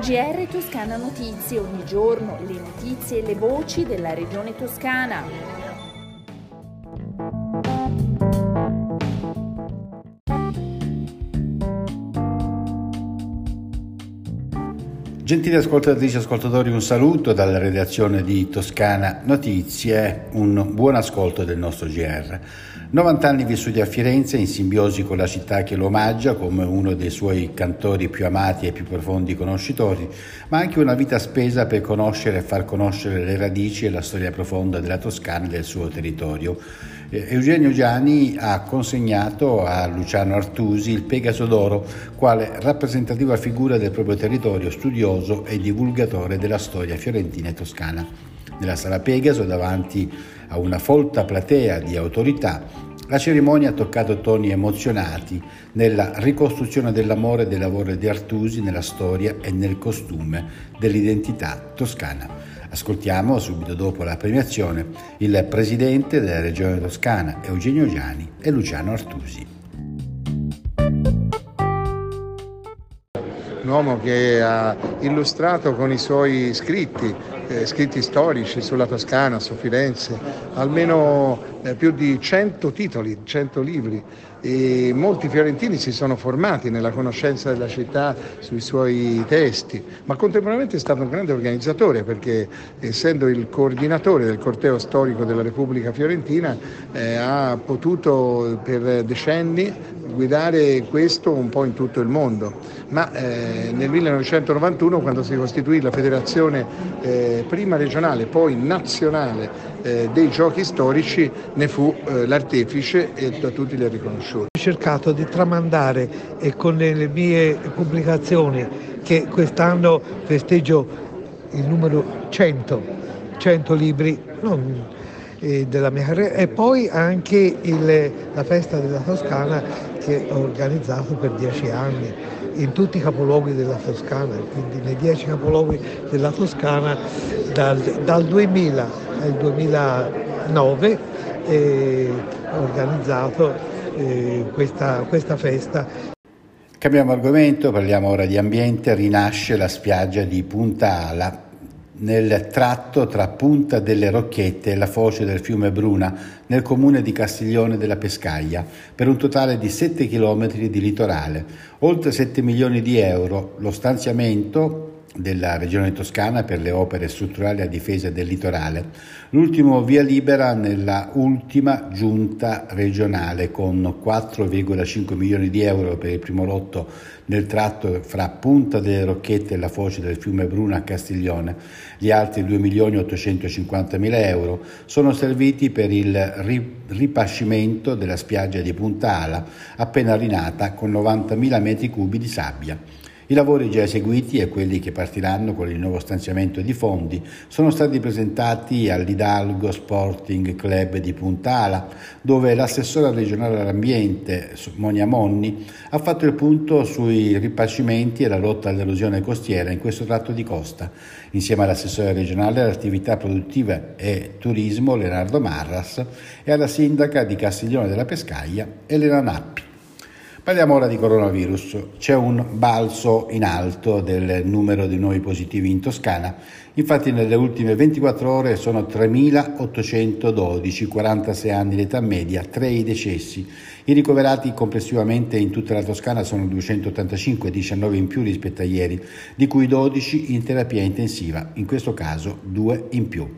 GR Toscana Notizie, ogni giorno le notizie e le voci della regione toscana. Gentili ascoltatrici e ascoltatori, un saluto dalla redazione di Toscana Notizie, un buon ascolto del nostro GR. 90 anni vissuti a Firenze in simbiosi con la città che lo omaggia come uno dei suoi cantori più amati e più profondi conoscitori, ma anche una vita spesa per conoscere e far conoscere le radici e la storia profonda della Toscana e del suo territorio. Eh, Eugenio Gianni ha consegnato a Luciano Artusi il Pegaso d'Oro, quale rappresentativa figura del proprio territorio, studioso e divulgatore della storia fiorentina e toscana. Nella sala Pegaso, davanti a una folta platea di autorità, la cerimonia ha toccato toni emozionati nella ricostruzione dell'amore e del lavoro di Artusi nella storia e nel costume dell'identità toscana. Ascoltiamo subito dopo la premiazione il presidente della regione toscana Eugenio Giani e Luciano Artusi. Un uomo che ha illustrato con i suoi scritti eh, scritti storici sulla Toscana, su Firenze, almeno eh, più di 100 titoli, 100 libri. E molti fiorentini si sono formati nella conoscenza della città sui suoi testi, ma contemporaneamente è stato un grande organizzatore perché essendo il coordinatore del corteo storico della Repubblica Fiorentina eh, ha potuto per decenni guidare questo un po' in tutto il mondo, ma eh, nel 1991 quando si costituì la federazione eh, prima regionale poi nazionale eh, dei giochi storici ne fu eh, l'artefice e da tutti le riconosciuto. Ho cercato di tramandare e con le mie pubblicazioni che quest'anno festeggio il numero 100, 100 libri non, della mia carriera e poi anche il, la festa della Toscana che ho organizzato per dieci anni in tutti i capoluoghi della Toscana, quindi nei dieci capoluoghi della Toscana dal, dal 2000 al 2009 eh, ho organizzato eh, questa, questa festa. Cambiamo argomento, parliamo ora di ambiente. Rinasce la spiaggia di Punta Ala nel tratto tra Punta delle Rocchette e la foce del fiume Bruna, nel comune di Castiglione della Pescaia, per un totale di 7 km di litorale, oltre 7 milioni di euro. Lo stanziamento della Regione Toscana per le opere strutturali a difesa del litorale, l'ultimo via libera nella ultima giunta regionale con 4,5 milioni di euro per il primo lotto nel tratto fra Punta delle Rocchette e la foce del fiume Bruna a Castiglione. Gli altri 2 milioni 850 mila euro sono serviti per il ripascimento della spiaggia di Punta Ala appena rinata con 90 mila metri cubi di sabbia. I lavori già eseguiti e quelli che partiranno con il nuovo stanziamento di fondi sono stati presentati all'Hidalgo Sporting Club di Puntala, dove l'assessora regionale all'ambiente Monia Monni ha fatto il punto sui ripascimenti e la lotta all'erosione costiera in questo tratto di costa, insieme all'assessore regionale all'attività produttiva e turismo Leonardo Marras e alla sindaca di Castiglione della Pescaia Elena Nappi. Parliamo ora di coronavirus. C'è un balzo in alto del numero di nuovi positivi in Toscana. Infatti nelle ultime 24 ore sono 3.812, 46 anni l'età media, 3 i decessi. I ricoverati complessivamente in tutta la Toscana sono 285, 19 in più rispetto a ieri, di cui 12 in terapia intensiva, in questo caso 2 in più.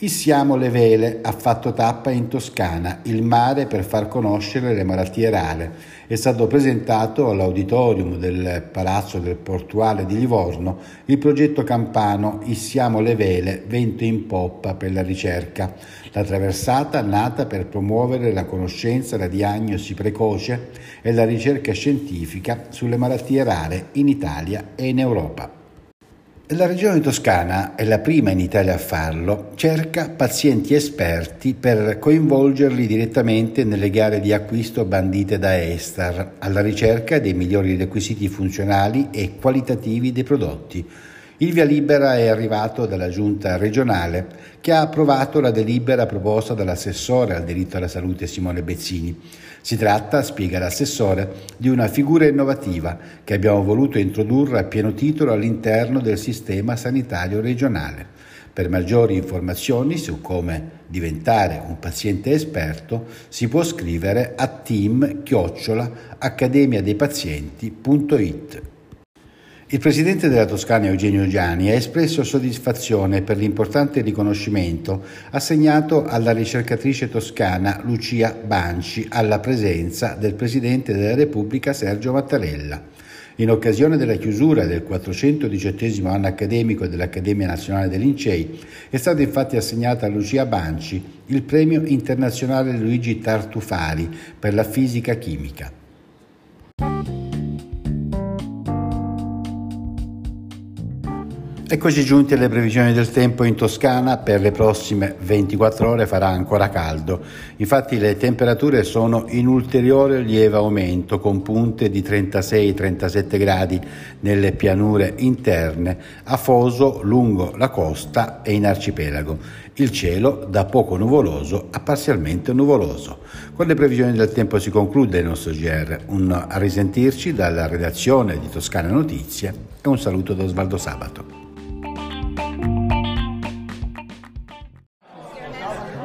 Issiamo le vele, ha fatto tappa in Toscana, il mare per far conoscere le malattie rare. È stato presentato all'auditorium del Palazzo del Portuale di Livorno il progetto campano Issiamo le vele, vento in poppa per la ricerca. La traversata nata per promuovere la conoscenza, la diagnosi precoce e la ricerca scientifica sulle malattie rare in Italia e in Europa. La regione toscana è la prima in Italia a farlo, cerca pazienti esperti per coinvolgerli direttamente nelle gare di acquisto bandite da Estar, alla ricerca dei migliori requisiti funzionali e qualitativi dei prodotti. Il via libera è arrivato dalla giunta regionale che ha approvato la delibera proposta dall'assessore al diritto alla salute Simone Bezzini. Si tratta, spiega l'assessore, di una figura innovativa che abbiamo voluto introdurre a pieno titolo all'interno del sistema sanitario regionale. Per maggiori informazioni su come diventare un paziente esperto si può scrivere a team-accademiadeipazienti.it. Il presidente della Toscana Eugenio Giani ha espresso soddisfazione per l'importante riconoscimento assegnato alla ricercatrice toscana Lucia Banci alla presenza del presidente della Repubblica Sergio Mattarella. In occasione della chiusura del 418 anno accademico dell'Accademia Nazionale dei Lincei è stato infatti assegnato a Lucia Banci il premio internazionale Luigi Tartufari per la fisica chimica. Eccoci giunti alle previsioni del tempo in Toscana, per le prossime 24 ore farà ancora caldo, infatti le temperature sono in ulteriore lieve aumento con punte di 36-37 gradi nelle pianure interne, a foso lungo la costa e in arcipelago. Il cielo da poco nuvoloso a parzialmente nuvoloso. Con le previsioni del tempo si conclude il nostro GR, un a risentirci dalla redazione di Toscana Notizie e un saluto da Osvaldo Sabato.